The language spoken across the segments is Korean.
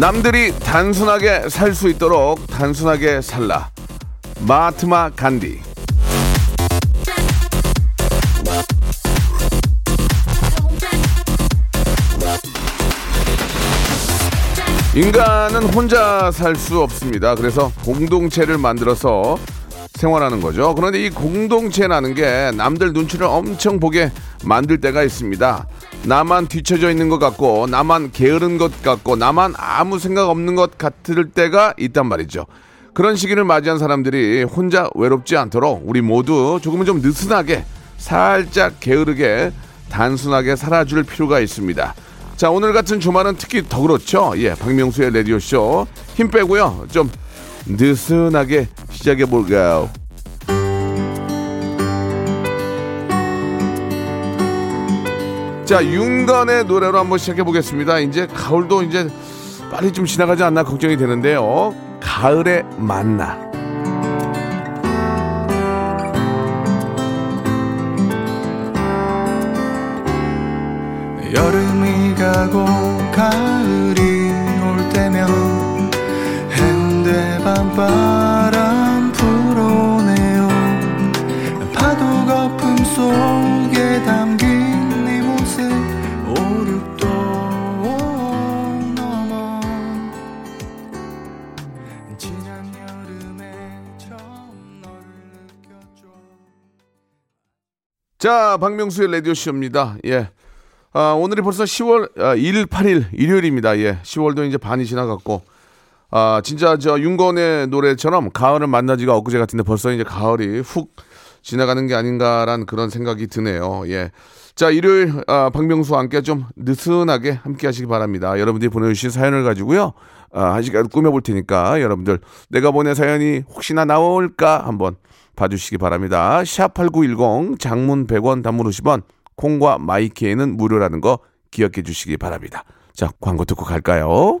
남들이 단순하게 살 수 있도록 단순하게 살라. 마트마 간디. 인간은 혼자 살 수 없습니다. 그래서 공동체를 만들어서 생활하는 거죠. 그런데 이 공동체라는 게 남들 눈치를 엄청 보게 만들 때가 있습니다. 나만 뒤처져 있는 것 같고, 나만 게으른 것 같고, 나만 아무 생각 없는 것 같을 때가 있단 말이죠. 그런 시기를 맞이한 사람들이 혼자 외롭지 않도록 우리 모두 조금은 좀 느슨하게, 살짝 게으르게, 단순하게 살아줄 필요가 있습니다. 자, 오늘 같은 주말은 특히 더 그렇죠. 예, 박명수의 라디오 쇼. 힘 빼고요. 좀 느슨하게 시작해 볼까요? 자, 윤건의 노래로 한번 시작해 보겠습니다. 이제 가을도 이제 빨리 좀 지나가지 않나 걱정이 되는데요. 가을의 만나. 여름이 가고 가을이 올 때면 핸드밤 바 자, 박명수의 라디오쇼입니다. 예. 아, 오늘이 벌써 10월 아, 1일, 8일, 일요일입니다. 예. 10월도 이제 반이 지나갔고, 아, 진짜 저 윤건의 노래처럼 가을을 만나지가 엊그제 같은데 벌써 이제 가을이 훅 지나가는 게 아닌가란 그런 생각이 드네요. 예. 자, 일요일, 아, 박명수와 함께 좀 느슨하게 함께 하시기 바랍니다. 여러분들이 보내주신 사연을 가지고요. 아, 한 시간 꾸며볼 테니까 여러분들 내가 보낸 사연이 혹시나 나올까 한번 봐주시기 바랍니다. 샵8910 장문 100원 단문 50원 콩과 마이키에는 무료라는 거 기억해 주시기 바랍니다. 자, 광고 듣고 갈까요?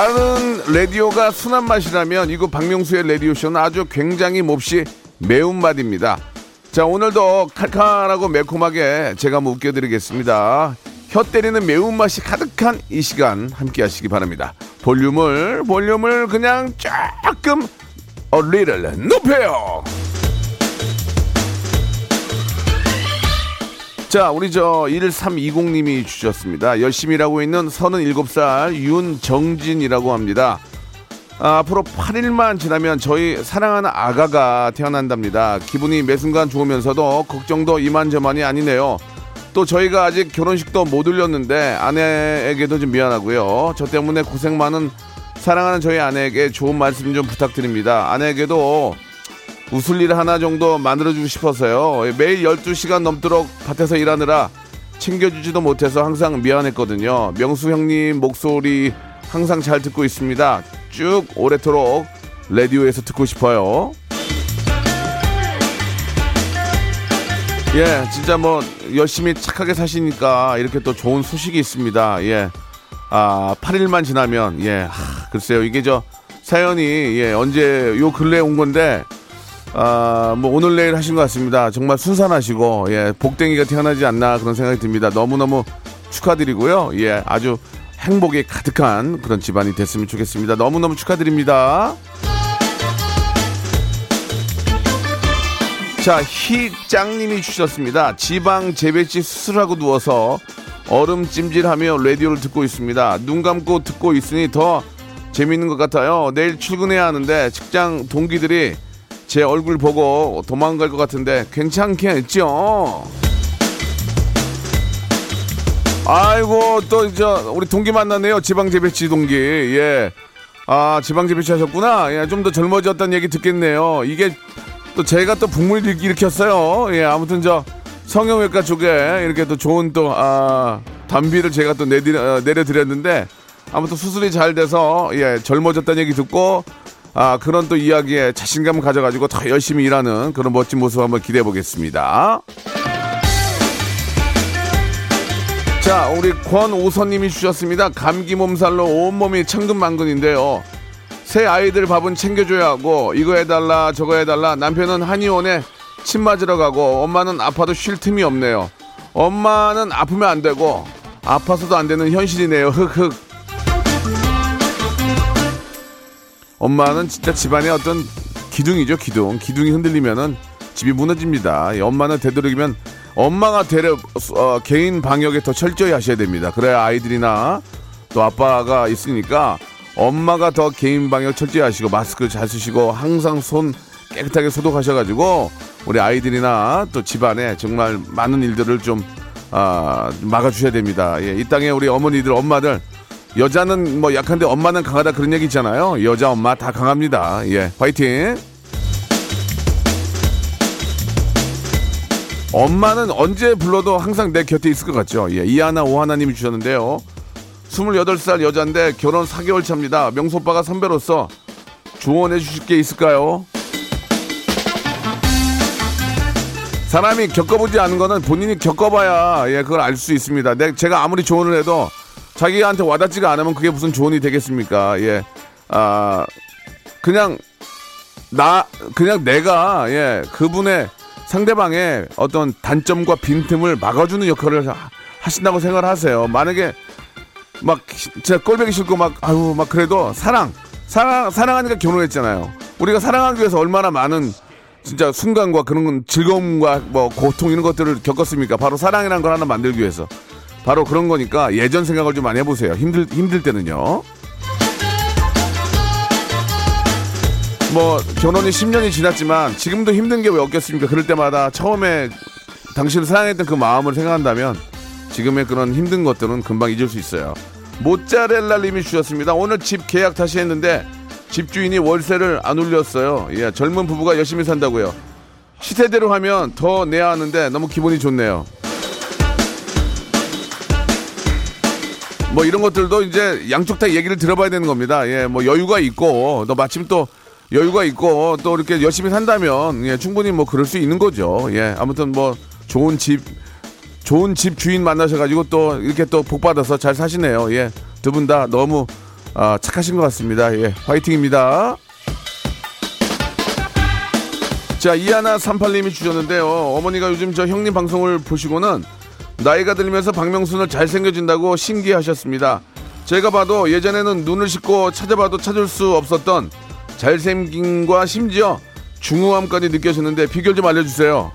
다른 라디오가 순한 맛이라면 이거 박명수의 라디오쇼는 아주 굉장히 몹시 매운맛입니다. 자, 오늘도 칼칼하고 매콤하게 제가 한번 웃겨드리겠습니다. 혀 때리는 매운맛이 가득한 이 시간 함께 하시기 바랍니다. 볼륨을, 볼륨을 그냥 조금 어리를 높여요. 자, 우리 저 1320님이 주셨습니다. 열심히 일하고 있는 37살 윤정진이라고 합니다. 아, 앞으로 8일만 지나면 저희 사랑하는 아가가 태어난답니다. 기분이 매 순간 좋으면서도 걱정도 이만저만이 아니네요. 또 저희가 아직 결혼식도 못 올렸는데 아내에게도 좀 미안하고요. 저 때문에 고생 많은 사랑하는 저희 아내에게 좋은 말씀 좀 부탁드립니다. 아내에게도 웃을 일 하나 정도 만들어주고 싶어서요. 매일 12시간 넘도록 밭에서 일하느라 챙겨주지도 못해서 항상 미안했거든요. 명수 형님 목소리 항상 잘 듣고 있습니다. 쭉 오래도록 라디오에서 듣고 싶어요. 예, 진짜 뭐 열심히 착하게 사시니까 이렇게 또 좋은 소식이 있습니다. 예. 아, 8일만 지나면 예. 하, 글쎄요. 이게 저 사연이 예, 언제 요 근래에 온 건데 아, 뭐 오늘 내일 하신 것 같습니다. 정말 순산하시고 예, 복댕이가 태어나지 않나 그런 생각이 듭니다. 너무너무 축하드리고요. 예, 아주 행복이 가득한 그런 집안이 됐으면 좋겠습니다. 너무너무 축하드립니다. 자, 희짱님이 주셨습니다. 지방 재배치 수술하고 누워서 얼음 찜질하며 라디오를 듣고 있습니다. 눈 감고 듣고 있으니 더 재밌는 것 같아요. 내일 출근해야 하는데 직장 동기들이 제 얼굴 보고 도망갈 것 같은데 괜찮겠죠? 아이고 또 저 우리 동기 만났네요. 지방 재배치 동기. 예. 아 지방 재배치 하셨구나. 예, 좀 더 젊어졌다는 얘기 듣겠네요. 이게 또 제가 또 북물 일- 일으켰어요. 예, 아무튼 저 성형외과 쪽에 이렇게 또 좋은 또 아, 단비를 제가 또 내드려, 어, 내려드렸는데 아무튼 수술이 잘 돼서 예, 젊어졌다는 얘기 듣고 아, 그런 또 이야기에 자신감 가져가지고 더 열심히 일하는 그런 멋진 모습 한번 기대해 보겠습니다. 자, 우리 권오선님이 주셨습니다. 감기 몸살로 온몸이 천근만근인데요. 새 아이들 밥은 챙겨줘야 하고 이거 해달라 저거 해달라 남편은 한의원에 침 맞으러 가고 엄마는 아파도 쉴 틈이 없네요. 엄마는 아프면 안 되고 아파서도 안 되는 현실이네요. 흑흑. 엄마는 진짜 집안의 어떤 기둥이죠 기둥. 기둥이 흔들리면은 집이 무너집니다. 이 엄마는 되도록이면 엄마가 되려 어, 개인 방역에 더 철저히 하셔야 됩니다. 그래야 아이들이나 또 아빠가 있으니까 엄마가 더 개인 방역 철저히 하시고 마스크 잘 쓰시고 항상 손 깨끗하게 소독하셔가지고 우리 아이들이나 또 집안에 정말 많은 일들을 좀 아, 막아주셔야 됩니다. 예, 이 땅에 우리 어머니들 엄마들 여자는 뭐 약한데 엄마는 강하다 그런 얘기 있잖아요. 여자 엄마 다 강합니다. 예, 화이팅. 엄마는 언제 불러도 항상 내 곁에 있을 것 같죠. 예, 이하나 오하나님이 주셨는데요. 28살 여자인데 결혼 4개월 차입니다. 명소 오빠가 선배로서 조언해 주실 게 있을까요? 사람이 겪어보지 않은 거는 본인이 겪어봐야 예 그걸 알 수 있습니다. 내, 제가 아무리 조언을 해도 자기한테 와닿지가 않으면 그게 무슨 조언이 되겠습니까? 예, 아 그냥 나 그냥 내가 예 그분의 상대방의 어떤 단점과 빈틈을 막아주는 역할을 하- 하신다고 생각을 하세요. 만약에 막 진짜 꼴보기 싫고 막 아유 막 그래도 사랑 사랑 사랑하니까 결혼했잖아요. 우리가 사랑하기 위해서 얼마나 많은 진짜 순간과 그런 건 즐거움과 뭐 고통 이런 것들을 겪었습니까? 바로 사랑이라는 걸 하나 만들기 위해서 바로 그런 거니까 예전 생각을 좀 많이 해보세요. 힘들 힘들 때는요. 뭐 결혼이 10년이 지났지만 지금도 힘든 게 왜 없겠습니까? 그럴 때마다 처음에 당신을 사랑했던 그 마음을 생각한다면 지금의 그런 힘든 것들은 금방 잊을 수 있어요. 모짜렐라 님이 주셨습니다. 오늘 집 계약 다시 했는데 집주인이 월세를 안 올렸어요. 예, 젊은 부부가 열심히 산다고요. 시세대로 하면 더 내야 하는데 너무 기분이 좋네요. 뭐 이런 것들도 이제 양쪽 다 얘기를 들어봐야 되는 겁니다. 예, 뭐 여유가 있고 또 마침 또 여유가 있고 또 이렇게 열심히 산다면 예, 충분히 뭐 그럴 수 있는 거죠. 예, 아무튼 뭐 좋은 집 좋은 집 주인 만나셔가지고 또 이렇게 또 복 받아서 잘 사시네요. 예, 두 분 다 너무 아, 착하신 것 같습니다. 예, 화이팅입니다. 자, 이하나 38님이 주셨는데요. 어머니가 요즘 저 형님 방송을 보시고는 나이가 들면서 박명순을 잘생겨진다고 신기하셨습니다. 제가 봐도 예전에는 눈을 씻고 찾아봐도 찾을 수 없었던 잘생김과 심지어 중후함까지 느껴졌는데 비결 좀 알려주세요.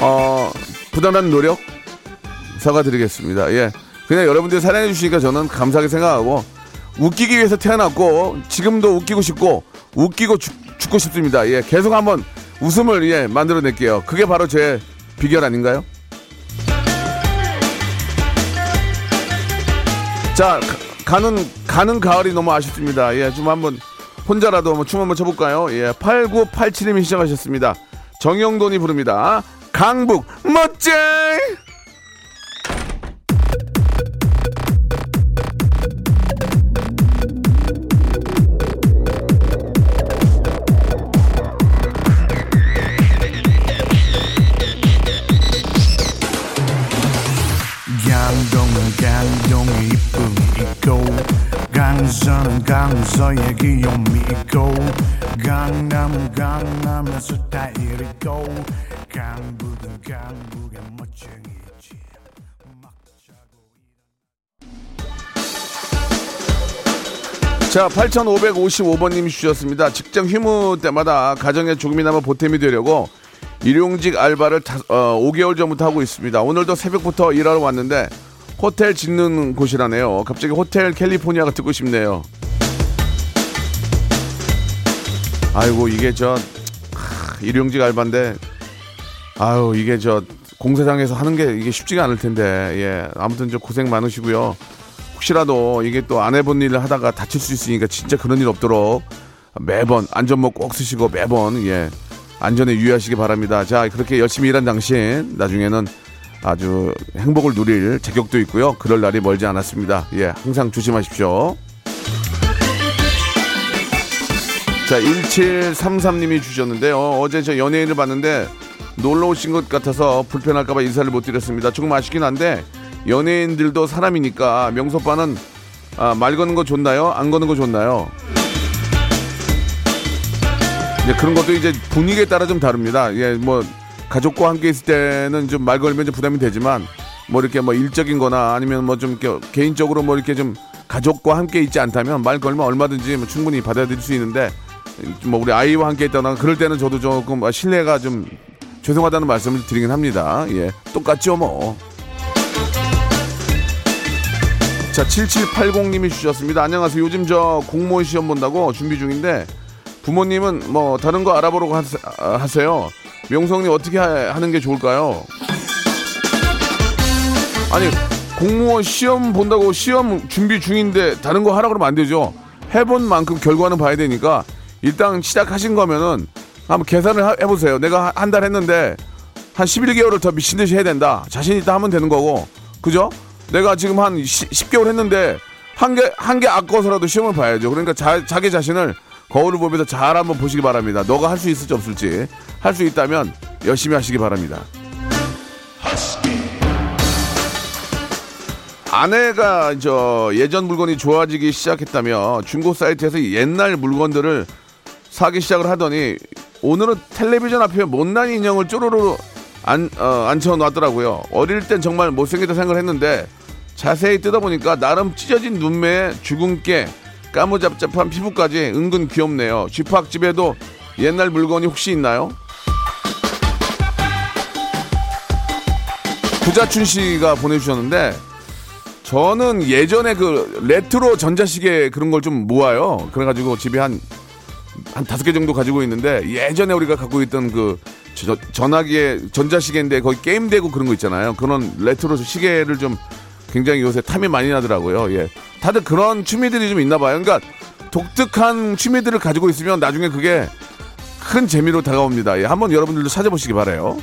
어, 부단한 노력 사과드리겠습니다. 예. 그냥 여러분들이 사랑해 주시니까 저는 감사하게 생각하고 웃기기 위해서 태어났고 지금도 웃기고 싶고 웃기고 죽, 죽고 싶습니다. 예. 계속 한번 웃음을 예, 만들어 낼게요. 그게 바로 제 비결 아닌가요? 자, 가- 가는 가는 가을이 너무 아쉽습니다. 예, 좀 한번 혼자라도 한번 춤 한번 춰볼까요? 예, 8987님이 시작하셨습니다. 정영돈이 부릅니다. 강북 멋쟁! 강서는 강서의 있고 강남은 강남의 스타일이 있고 강북은 강북의 멋쟁이 자, 8,555번님이 주셨습니다. 직장 휴무 때마다 가정에 조금이나마 보탬이 되려고 일용직 알바를 다, 어, 5개월 전부터 하고 있습니다. 오늘도 새벽부터 일하러 왔는데 호텔 짓는 곳이라네요. 갑자기 호텔 캘리포니아가 듣고 싶네요. 아이고, 이게 저, 하, 일용직 알바인데, 아유, 이게 저, 공사장에서 하는 게 이게 쉽지가 않을 텐데, 예. 아무튼 좀 고생 많으시고요. 혹시라도 이게 또 안 해본 일을 하다가 다칠 수 있으니까 진짜 그런 일 없도록 매번 안전모 꼭 쓰시고 매번 예 안전에 유의하시기 바랍니다. 자 그렇게 열심히 일한 당신 나중에는 아주 행복을 누릴 자격도 있고요. 그럴 날이 멀지 않았습니다. 예 항상 조심하십시오. 자 1733님이 주셨는데요. 어제 저 연예인을 봤는데 놀러 오신 것 같아서 불편할까봐 인사를 못 드렸습니다. 조금 아쉽긴 한데 연예인들도 사람이니까 명소빠는 아, 말 거는 거 좋나요? 안 거는 거 좋나요? 이제 그런 것도 이제 분위기에 따라 좀 다릅니다. 예, 뭐 가족과 함께 있을 때는 좀 말 걸면 좀 부담이 되지만 뭐 이렇게 뭐 일적인 거나 아니면 뭐 좀 개인적으로 뭐 이렇게 좀 가족과 함께 있지 않다면 말 걸면 얼마든지 뭐 충분히 받아들일 수 있는데 뭐 우리 아이와 함께 있다나 그럴 때는 저도 조금 신뢰가 좀 죄송하다는 말씀을 드리긴 합니다. 예, 똑같죠 뭐. 자, 7780님이 주셨습니다. 안녕하세요. 요즘 저 공무원 시험 본다고 준비 중인데 부모님은 뭐 다른 거 알아보라고 하세, 요 명성님 어떻게 하, 하는 게 좋을까요? 아니, 공무원 시험 본다고 시험 준비 중인데 다른 거 하라 그러면 안 되죠. 해본 만큼 결과는 봐야 되니까 일단 시작하신 거면은 한번 계산을 해보세요. 내가 한 달 했는데 한 11개월을 더 미친 듯이 해야 된다. 자신 있다 하면 되는 거고. 그죠? 내가 지금 한 10, 개월 했는데 한 개, 한 개 아까워서라도 시험을 봐야죠. 그러니까 자, 자기 자신을 거울을 보면서 잘 한번 보시기 바랍니다. 너가 할 수 있을지 없을지. 할 수 있다면 열심히 하시기 바랍니다. 아내가 저 예전 물건이 좋아지기 시작했다며 중고 사이트에서 옛날 물건들을 사기 시작을 하더니 오늘은 텔레비전 앞에 못난 인형을 쪼르르 안, 어, 앉혀놨더라고요. 어릴 땐 정말 못생겼다 생각을 했는데 자세히 뜯어보니까 나름 찢어진 눈매에 주근깨, 까무잡잡한 피부까지 은근 귀엽네요. 쥐팍집에도 옛날 물건이 혹시 있나요? 구자춘 씨가 보내주셨는데 저는 예전에 그 레트로 전자시계 그런 걸 좀 모아요. 그래가지고 집에 한, 한 다섯 개 정도 가지고 있는데 예전에 우리가 갖고 있던 그 저, 전화기에 전자시계인데 거기 게임되고 그런 거 있잖아요. 그런 레트로 시계를 좀 굉장히 요새 탐이 많이 나더라고요. 예. 다들 그런 취미들이 좀 있나 봐요. 그러니까 독특한 취미들을 가지고 있으면 나중에 그게 큰 재미로 다가옵니다. 예. 한번 여러분들도 찾아보시기 바래요.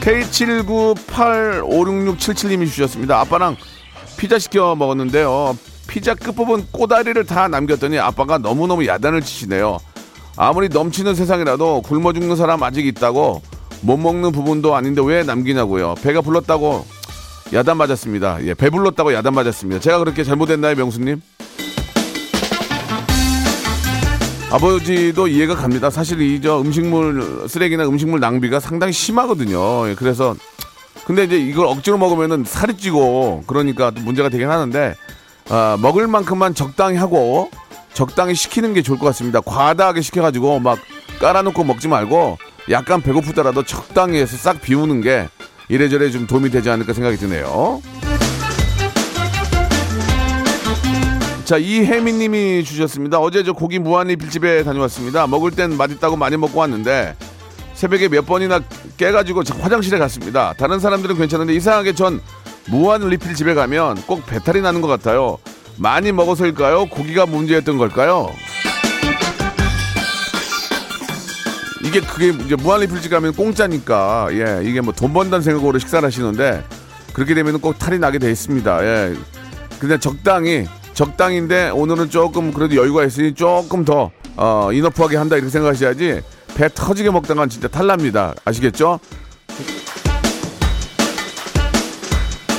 K79856677님이 주셨습니다. 아빠랑 피자 시켜 먹었는데요. 피자 끝부분 꼬다리를 다 남겼더니 아빠가 너무너무 야단을 치시네요. 아무리 넘치는 세상이라도 굶어 죽는 사람 아직 있다고 못 먹는 부분도 아닌데 왜 남기냐고요. 배가 불렀다고 야단 맞았습니다. 예, 배 불렀다고 야단 맞았습니다. 제가 그렇게 잘못했나요, 명수님? 아버지도 이해가 갑니다. 사실 이 저 음식물 쓰레기나 음식물 낭비가 상당히 심하거든요. 예, 그래서 근데 이제 이걸 억지로 먹으면은 살이 찌고 그러니까 또 문제가 되긴 하는데 아, 먹을 만큼만 적당히 하고 적당히 시키는 게 좋을 것 같습니다. 과다하게 시켜가지고 막 깔아놓고 먹지 말고 약간 배고프더라도 적당히 해서 싹 비우는 게 이래저래 좀 도움이 되지 않을까 생각이 드네요. 자, 이혜민 님이 주셨습니다. 어제 저 고기 무한리필집에 다녀왔습니다. 먹을 땐 맛있다고 많이 먹고 왔는데 새벽에 몇 번이나 깨가지고 화장실에 갔습니다. 다른 사람들은 괜찮은데 이상하게 전 무한리필집에 가면 꼭 배탈이 나는 것 같아요. 많이 먹어서일까요? 고기가 문제였던 걸까요? 이게 그게 이제 무한리필집 가면 공짜니까 예 이게 뭐 돈 번다는 생각으로 식사를 하시는데 그렇게 되면 꼭 탈이 나게 돼 있습니다. 예 그냥 적당히 적당인데 오늘은 조금 그래도 여유가 있으니 조금 더 어, 이너프하게 한다 이렇게 생각하셔야지 배 터지게 먹다간 진짜 탈납니다. 아시겠죠?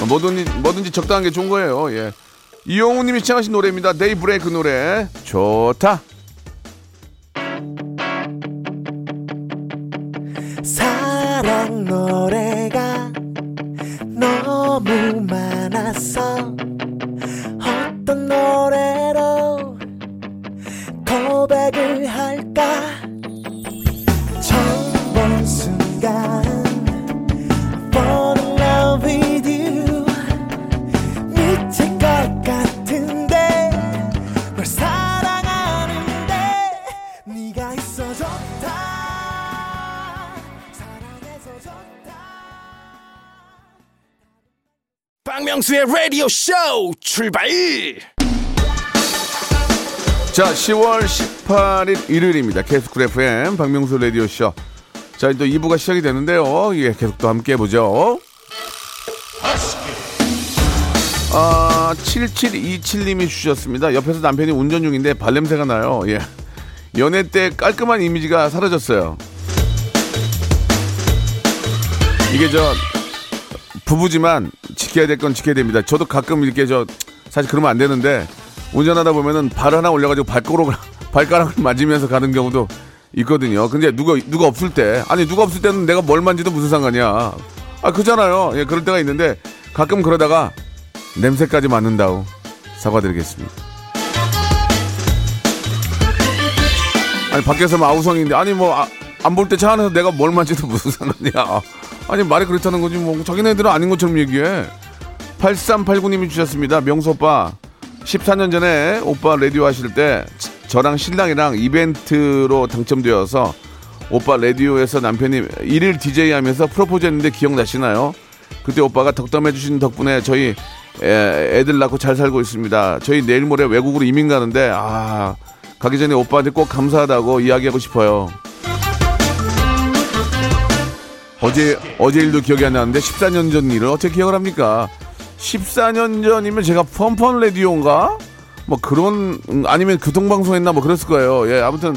뭐든지 뭐든지 적당한 게 좋은 거예요. 예. 이용우님이 시청하신 노래입니다. 데이브레이크 노래 좋다. 쇼 출발 자, 10월 18일 일요일입니다. 계속 쿨 FM 박명수 라디오 쇼. 자, 또 2부가 시작이 되는데요. 예, 계속 또 함께 해보죠. 아, 7727님이 주셨습니다. 옆에서 남편이 운전 중인데 발냄새가 나요. 예. 연애 때 깔끔한 이미지가 사라졌어요. 이게 저, 부부지만 지켜야 될 건 지켜야 됩니다. 저도 가끔 이렇게 저, 사실 그러면 안 되는데, 운전하다 보면은 발 하나 올려가지고 발가락을, 발가락을 만지면서 가는 경우도 있거든요. 근데 누가, 누가 없을 때, 아니, 누가 없을 때는 내가 뭘 만지도 무슨 상관이야. 아, 그잖아요. 예, 그럴 때가 있는데, 가끔 그러다가 냄새까지 맡는다고 사과드리겠습니다. 아니, 밖에서 뭐 아우성인데, 아니, 뭐, 안 볼 때 차 안에서 내가 뭘 만지도 무슨 상관이야. 아니, 말이 그렇다는 거지, 뭐, 자기네들은 아닌 것처럼 얘기해. 8389님이 주셨습니다. 명수 오빠. 14년 전에 오빠 라디오 하실 때 저랑 신랑이랑 이벤트로 당첨되어서 오빠 라디오에서 남편이 일일 DJ 하면서 프로포즈 했는데 기억나시나요? 그때 오빠가 덕담해 주신 덕분에 저희 애, 애들 낳고 잘 살고 있습니다. 저희 내일 모레 외국으로 이민 가는데 아 가기 전에 오빠한테 꼭 감사하다고 이야기하고 싶어요. 어제 어제 일도 기억이 안 나는데 14년 전 일을 어떻게 기억을 합니까? 14년 전이면 제가 펀펀 라디오인가? 뭐 그런 음, 아니면 교통방송했나 뭐 그랬을 거예요. 예, 아무튼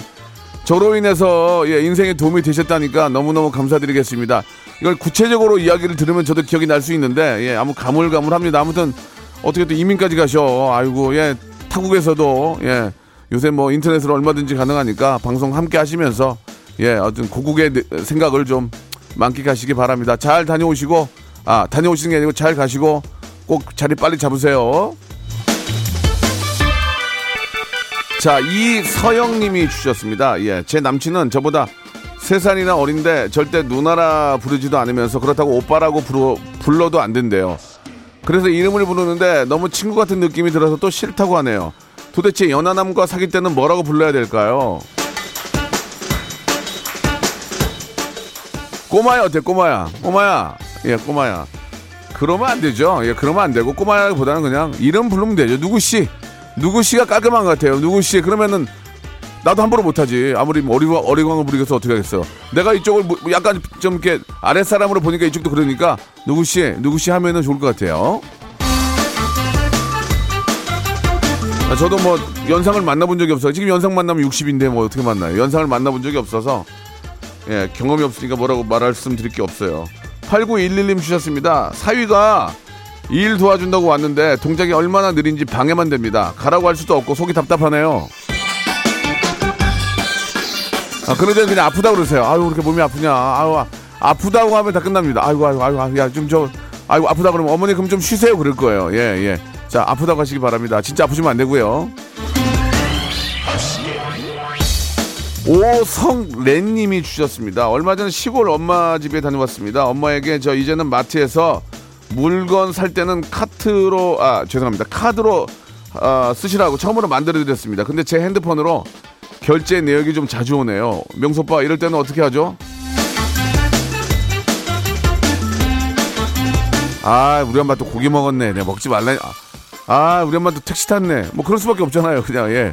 저로 인해서 예, 인생에 도움이 되셨다니까 너무너무 감사드리겠습니다. 이걸 구체적으로 이야기를 들으면 저도 기억이 날 수 있는데 예, 아무 가물가물합니다. 아무튼 어떻게 또 이민까지 가셔. 아이고 예, 타국에서도 예, 요새 뭐 인터넷으로 얼마든지 가능하니까 방송 함께 하시면서 예, 어떤 고국의 느- 생각을 좀 만끽하시기 바랍니다. 잘 다녀오시고 아 다녀오시는 게 아니고 잘 가시고 꼭 자리 빨리 잡으세요. 자, 이서영 님이 주셨습니다. 예, 제 남친은 저보다 세 살이나 어린데 절대 누나라 부르지도 않으면서 그렇다고 오빠라고 부르, 불러도 안 된대요. 그래서 이름을 부르는데 너무 친구 같은 느낌이 들어서 또 싫다고 하네요. 도대체 연하남과 사귈 때는 뭐라고 불러야 될까요? 꼬마야 어때 꼬마야? 꼬마야. 예 꼬마야. 그러면 안 되죠. 예 그러면 안 되고 꼬마야보다는 그냥 이름 부르면 되죠. 누구 씨? 누구 씨가 깔끔한 것 같아요. 누구 씨? 그러면은 나도 함부로 못하지. 아무리 뭐 어리광 어리광을 부리겠어. 어떻게 하겠어. 내가 이쪽을 뭐 약간 좀 이렇게 아랫사람으로 보니까 이쪽도 그러니까 누구씨 누구씨 하면은 좋을 것 같아요. 아, 저도 뭐 연상을 만나본 적이 없어요. 지금 연상 만나면 60인데 뭐 어떻게 만나요? 연상을 만나본 적이 없어서 예, 경험이 없으니까 뭐라고 말씀 드릴 게 없어요. 8911님 주셨습니다. 사위가 일 도와준다고 왔는데 동작이 얼마나 느린지 방해만 됩니다. 가라고 할 수도 없고 속이 답답하네요. 아, 때는 그냥 아프다 그러세요. 아유, 그렇게 몸이 아프냐. 아유, 아, 아프다고 하면 다 끝납니다. 아이고, 아이고, 아이고, 야, 좀 저, 아이고, 아프다 그러면 어머니 그럼 좀 쉬세요. 그럴 거예요. 예, 예. 자, 아프다고 하시기 바랍니다. 진짜 아프시면 안 되고요. 오성랜님이 주셨습니다. 얼마 전 시골 엄마 집에 다녀왔습니다. 엄마에게 저 이제는 마트에서 물건 살 때는 카트로 아 죄송합니다 카드로 아, 쓰시라고 처음으로 만들어드렸습니다. 근데 제 핸드폰으로 결제 내역이 좀 자주 오네요. 명수 오빠 이럴 때는 어떻게 하죠? 아 우리 엄마 또 고기 먹었네. 내가 먹지 말라. 아 우리 엄마 또 택시 탔네. 뭐 그럴 수밖에 없잖아요. 그냥 예.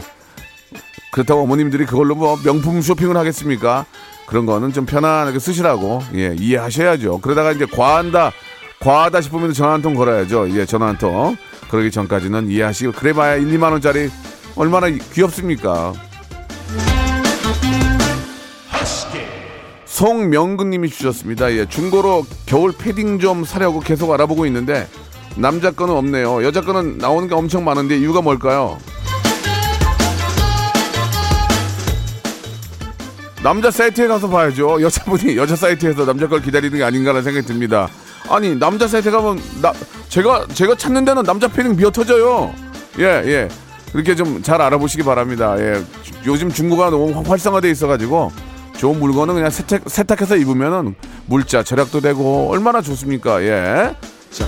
그렇다고 어머님들이 그걸로 뭐 명품 쇼핑을 하겠습니까? 그런 거는 좀 편안하게 쓰시라고 예 이해하셔야죠. 그러다가 이제 과한다 과하다 싶으면 전화 한 통 걸어야죠. 예 전화 한 통. 그러기 전까지는 이해하시고 그래봐야 1, 2만 원짜리 얼마나 귀엽습니까? 송명근님이 주셨습니다. 예 중고로 겨울 패딩 좀 사려고 계속 알아보고 있는데 남자 거는 없네요. 여자 거는 나오는 게 엄청 많은데 이유가 뭘까요? 남자 사이트에 가서 봐야죠. 여자분이 여자 사이트에서 남자 걸 기다리는 게 아닌가라는 생각이 듭니다. 아니 남자 사이트 가면 나 제가 제가 찾는 데는 남자 패딩 비어 터져요. 예 예. 그렇게 좀 잘 알아보시기 바랍니다. 예. 요즘 중고가 너무 활성화돼 있어가지고 좋은 물건은 그냥 세탁, 세탁해서 입으면은 물자 절약도 되고 얼마나 좋습니까? 예. 자.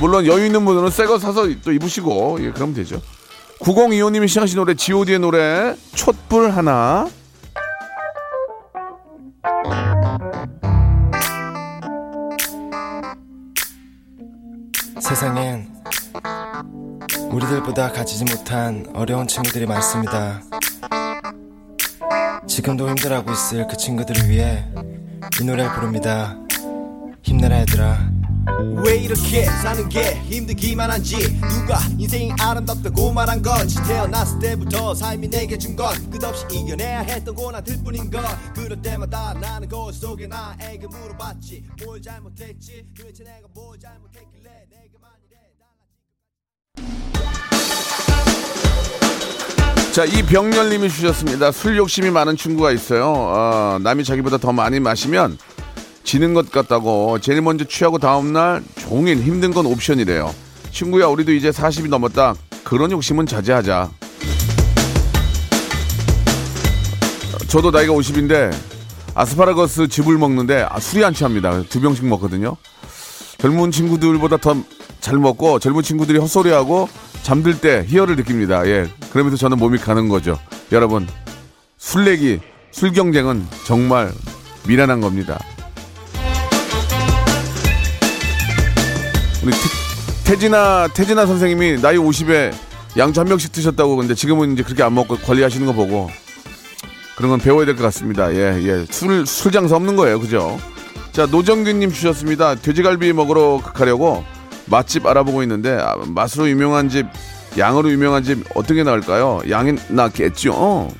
물론 여유 있는 분들은 새 거 사서 또 입으시고 예, 그러면 되죠. 9025님이 시작하신 노래 G.O.D의 노래 촛불 하나 세상엔 우리들보다 가지지 못한 어려운 친구들이 많습니다. 지금도 힘들어하고 있을 그 친구들을 위해 이 노래를 부릅니다. 힘내라 얘들아. 왜 이렇게 사는 게 힘들기만 한지 누가 인생이 아름답다고 말한 건지 태어났을 때부터 삶이 내게 준 건 끝없이 이겨내야 했던 고난들 뿐인 걸 그럴 때마다 나는 거울 속에 나에게 물어봤지 뭘 잘못했지 도대체 내가 뭘 잘못했길래 내게만 이래 자, 이 병렬님이 주셨습니다. 술 욕심이 많은 친구가 있어요. 어, 남이 자기보다 더 많이 마시면 지는 것 같다고 제일 먼저 취하고 다음날 종일 힘든 건 옵션이래요. 친구야, 우리도 이제 40이 넘었다. 그런 욕심은 자제하자. 저도 나이가 50인데 아스파라거스 즙을 먹는데 아, 술이 안 취합니다. 두 병씩 먹거든요. 젊은 친구들보다 더 잘 먹고 젊은 친구들이 헛소리하고 잠들 때 희열을 느낍니다. 예. 그러면서 저는 몸이 가는 거죠. 여러분, 술래기, 술 경쟁은 정말 미련한 겁니다. 우리 태, 진아 태진아 선생님이 나이 50에 양주 한 명씩 드셨다고 근데 지금은 이제 그렇게 안 먹고 관리하시는 거 보고 그런 건 배워야 될 것 같습니다. 예, 예. 술, 술 장사 없는 거예요. 그죠? 자, 노정균님 주셨습니다. 돼지갈비 먹으러 가려고 맛집 알아보고 있는데, 아, 맛으로 유명한 집, 양으로 유명한 집 어떻게 나을까요? 양이 낫겠죠?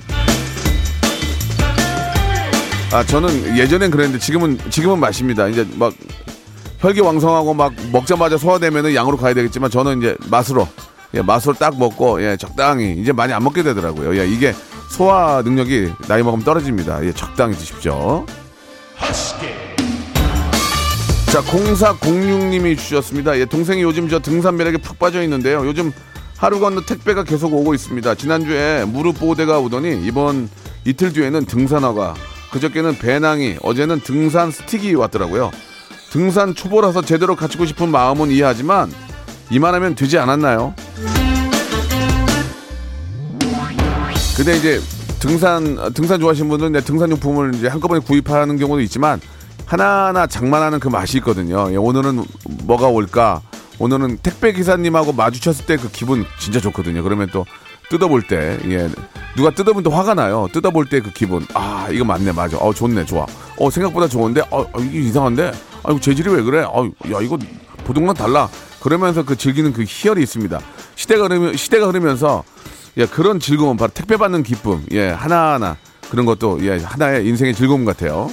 아, 저는 예전엔 그랬는데 지금은, 지금은 맛입니다. 이제 막 혈기왕성하고 막 먹자마자 소화되면은 양으로 가야 되겠지만 저는 이제 맛으로 예, 맛으로 딱 먹고 예, 적당히 이제 많이 안 먹게 되더라고요. 예, 이게 소화 능력이 나이 먹으면 떨어집니다. 예, 적당히 드십시오. 자, 0406님이 주셨습니다. 예, 동생이 요즘 저 등산 매력에 푹 빠져 있는데요. 요즘 하루 건너 택배가 계속 오고 있습니다. 지난주에 무릎 보호대가 오더니 이번 이틀 뒤에는 등산화가 그저께는 배낭이 어제는 등산 스틱이 왔더라고요. 등산 초보라서 제대로 갖추고 싶은 마음은 이해하지만 이만하면 되지 않았나요? 근데 이제 등산 등산 좋아하시는 분들은 내 등산 용품을 이제 한꺼번에 구입하는 경우도 있지만 하나하나 장만하는 그 맛이 있거든요. 예, 오늘은 뭐가 올까? 오늘은 택배 기사님하고 마주쳤을 때 그 기분 진짜 좋거든요. 그러면 또 뜯어볼 때, 예, 누가 뜯어보면 또 화가 나요. 뜯어볼 때 그 기분, 아 이거 맞네, 맞아. 어 좋네, 좋아. 어 생각보다 좋은데, 어 어, 이게 이상한데, 아 이거 재질이 왜 그래? 어, 야 이거 보통랑 달라. 그러면서 그 즐기는 그 희열이 있습니다. 시대가 흐르면 시대가 흐르면서 예, 그런 즐거움, 바로 택배 받는 기쁨, 예, 하나하나 그런 것도 예, 하나의 인생의 즐거움 같아요.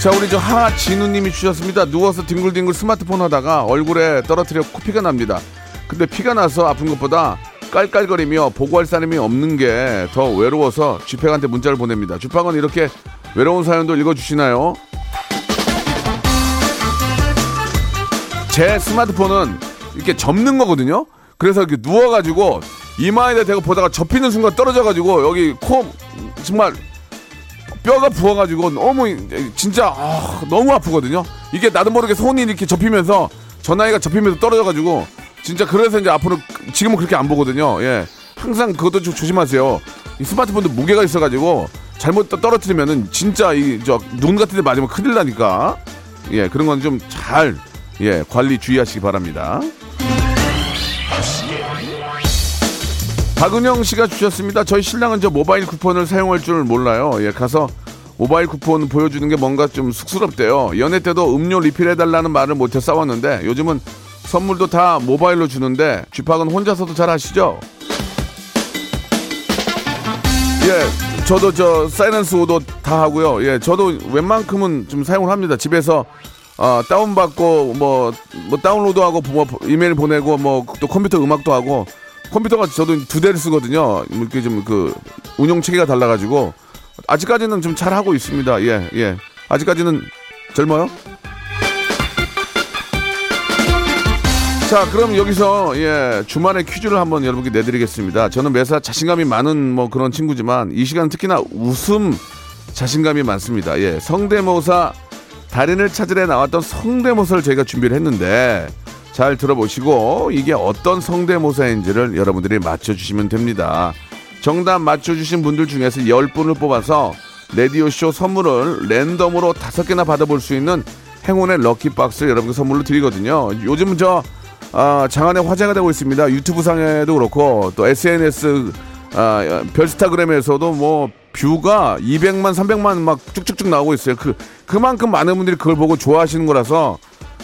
자, 우리 저 하진우님이 주셨습니다. 누워서 뒹굴뒹굴 스마트폰 하다가 얼굴에 떨어뜨려 코피가 납니다. 근데 피가 나서 아픈 것보다 깔깔거리며 보고할 사람이 없는 게 더 외로워서 쥐팩한테 문자를 보냅니다. 주팡은 이렇게 외로운 사연도 읽어주시나요? 제 스마트폰은 이렇게 접는 거거든요. 그래서 이렇게 누워가지고 이마에다 대고 보다가 접히는 순간 떨어져가지고 여기 코 정말 뼈가 부어가지고 너무 진짜 아, 너무 아프거든요. 이게 나도 모르게 손이 이렇게 접히면서 전화기가 접히면서 떨어져가지고 진짜 그래서 이제 앞으로 지금은 그렇게 안 보거든요. 예, 항상 그것도 좀 조심하세요. 이 스마트폰도 무게가 있어가지고 잘못 떠- 떨어뜨리면은 진짜 이 저 눈 같은 데 맞으면 큰일 나니까 예 그런 건 좀 잘 예 관리 주의하시기 바랍니다. 박은영 씨가 주셨습니다. 저희 신랑은 저 모바일 쿠폰을 사용할 줄 몰라요. 예, 가서 모바일 쿠폰 보여주는 게 뭔가 좀 쑥스럽대요. 연애 때도 음료 리필해달라는 말을 못해 싸웠는데 요즘은 선물도 다 모바일로 주는데 쥐팍은 혼자서도 잘 하시죠? 예, 저도 저 사이렌스 오도 다 하고요. 예, 저도 웬만큼은 좀 사용을 합니다. 집에서 어, 다운받고 뭐, 뭐 다운로드하고 뭐 이메일 보내고 뭐 또 컴퓨터 음악도 하고 컴퓨터가 저도 두 대를 쓰거든요. 이렇게 좀 그 운영 체계가 달라가지고 아직까지는 좀 잘 하고 있습니다. 예, 예. 아직까지는 젊어요? 자, 그럼 여기서 예 주말에 퀴즈를 한번 여러분께 내드리겠습니다. 저는 매사 자신감이 많은 뭐 그런 친구지만 이 시간 특히나 웃음 자신감이 많습니다. 예, 성대모사 달인을 찾으러 나왔던 성대모사를 저희가 준비를 했는데 잘 들어보시고 이게 어떤 성대모사인지를 여러분들이 맞춰주시면 됩니다. 정답 맞춰주신 분들 중에서 10분을 뽑아서 라디오쇼 선물을 랜덤으로 다섯 개나 받아볼 수 있는 행운의 럭키박스를 여러분께 선물로 드리거든요. 요즘 저 아, 장안의 화제가 되고 있습니다. 유튜브 상에도 그렇고 또 SNS 아, 별스타그램에서도 뭐 뷰가 200만, 300만 막 쭉쭉쭉 나오고 있어요. 그 그만큼 많은 분들이 그걸 보고 좋아하시는 거라서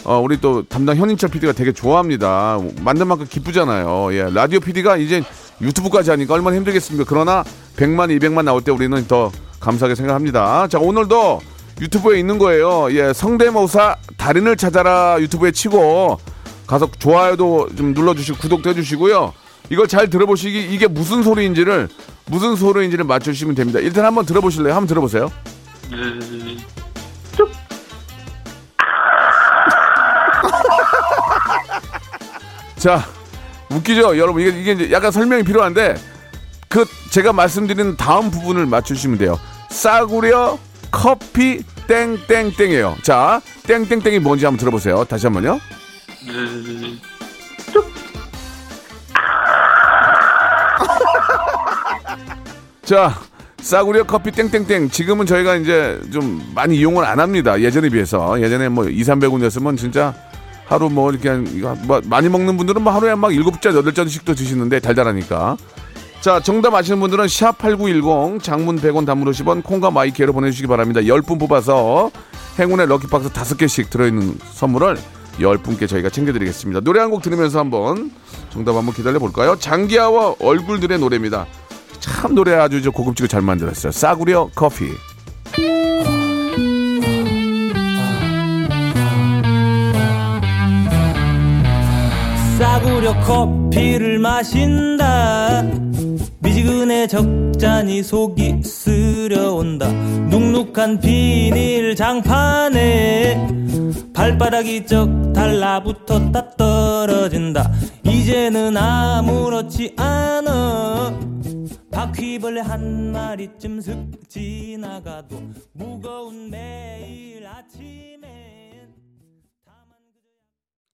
어, 우리 또 담당 현인철 PD가 되게 좋아합니다. 만든 만큼 기쁘잖아요. 예, 라디오 PD가 이제 유튜브까지 하니까 얼마나 힘들겠습니까? 그러나 100만, 200만 나올 때 우리는 더 감사하게 생각합니다. 자, 오늘도 유튜브에 있는 거예요. 예, 성대모사 달인을 찾아라 유튜브에 치고 가서 좋아요도 좀 눌러주시고 구독도 해주시고요. 이걸 잘 들어보시기 이게 무슨 소리인지를 무슨 소리인지를 맞춰주시면 됩니다. 일단 한번 들어보실래요? 한번 들어보세요. 자, 웃기죠, 여러분. 이게, 이게 이제 약간 설명이 필요한데 그 제가 말씀드린 다음 부분을 맞추시면 돼요. 싸구려 커피 땡땡땡이에요. 자, 땡땡땡이 뭔지 한번 들어보세요. 다시 한번요. 자, 싸구려 커피 땡땡땡. 지금은 저희가 이제 좀 많이 이용을 안 합니다. 예전에 비해서. 예전에 뭐 2, 300원이었으면 진짜 하루 뭐 이렇게 한, 이거 뭐 많이 먹는 분들은 뭐 하루에 막 7잔, 8잔씩도 드시는데 달달하니까. 자, 정답 아시는 분들은 샵8910 장문 100원 단문 50원 콩과 마이케로 보내주시기 바랍니다. 10분 뽑아서 행운의 럭키박스 5개씩 들어있는 선물을 10분께 저희가 챙겨드리겠습니다. 노래 한 곡 들으면서 한번 정답 한번 기다려 볼까요? 장기하와 얼굴들의 노래입니다. 참 노래 아주 저 고급지게 잘 만들었어요. 싸구려 커피. 싸구려 커피를 마신다 미지근해 적잖이 속이 쓰려온다. 눅눅한 비닐 장판에 발바닥이 쩍 달라붙었다 떨어진다. 이제는 아무렇지 않아. 바퀴벌레 한 마리쯤 슥 지나가도 무거운 매일 아침엔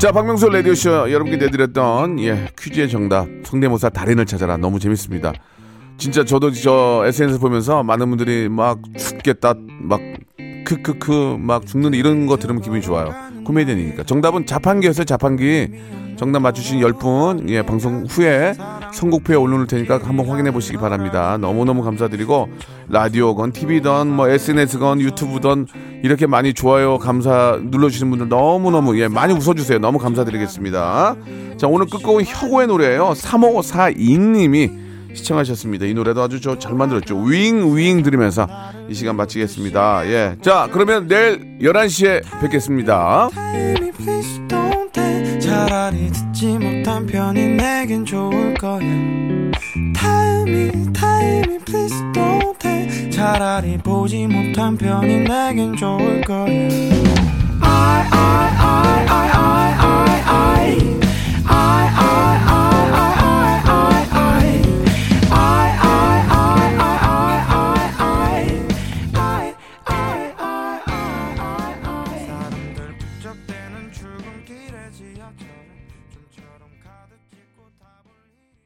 자, 박명수 라디오쇼 여러분께 내드렸던 예, 퀴즈의 정답 성대모사 달인을 찾아라 너무 재밌습니다. 진짜 저도 저 SNS 보면서 많은 분들이 막 죽겠다 막 크크크 막 죽는 이런 거 들으면 기분이 좋아요. 코미디언이니까. 정답은 자판기였어요. 자판기. 정답 맞추신 10분 예, 방송 후에 선곡표에 올려놓을 테니까 한번 확인해 보시기 바랍니다. 너무너무 감사드리고 라디오건 TV든 뭐 SNS건 유튜브든 이렇게 많이 좋아요 감사 눌러주시는 분들 너무너무 예, 많이 웃어주세요. 너무 감사드리겠습니다. 자 오늘 끝곡은 혁오의 노래예요. 3542님이 시청하셨습니다. 이 노래도 아주 저 잘 만들었죠. 윙, 윙 들으면서 이 시간 마치겠습니다. 예. 자, 그러면 내일 11시에 뵙겠습니다. 차라리 듣지 못한 편이 내겐 좋을 거야 tell me, please don't take 차라리 보지 못한 편이 내겐 좋을 거야 I,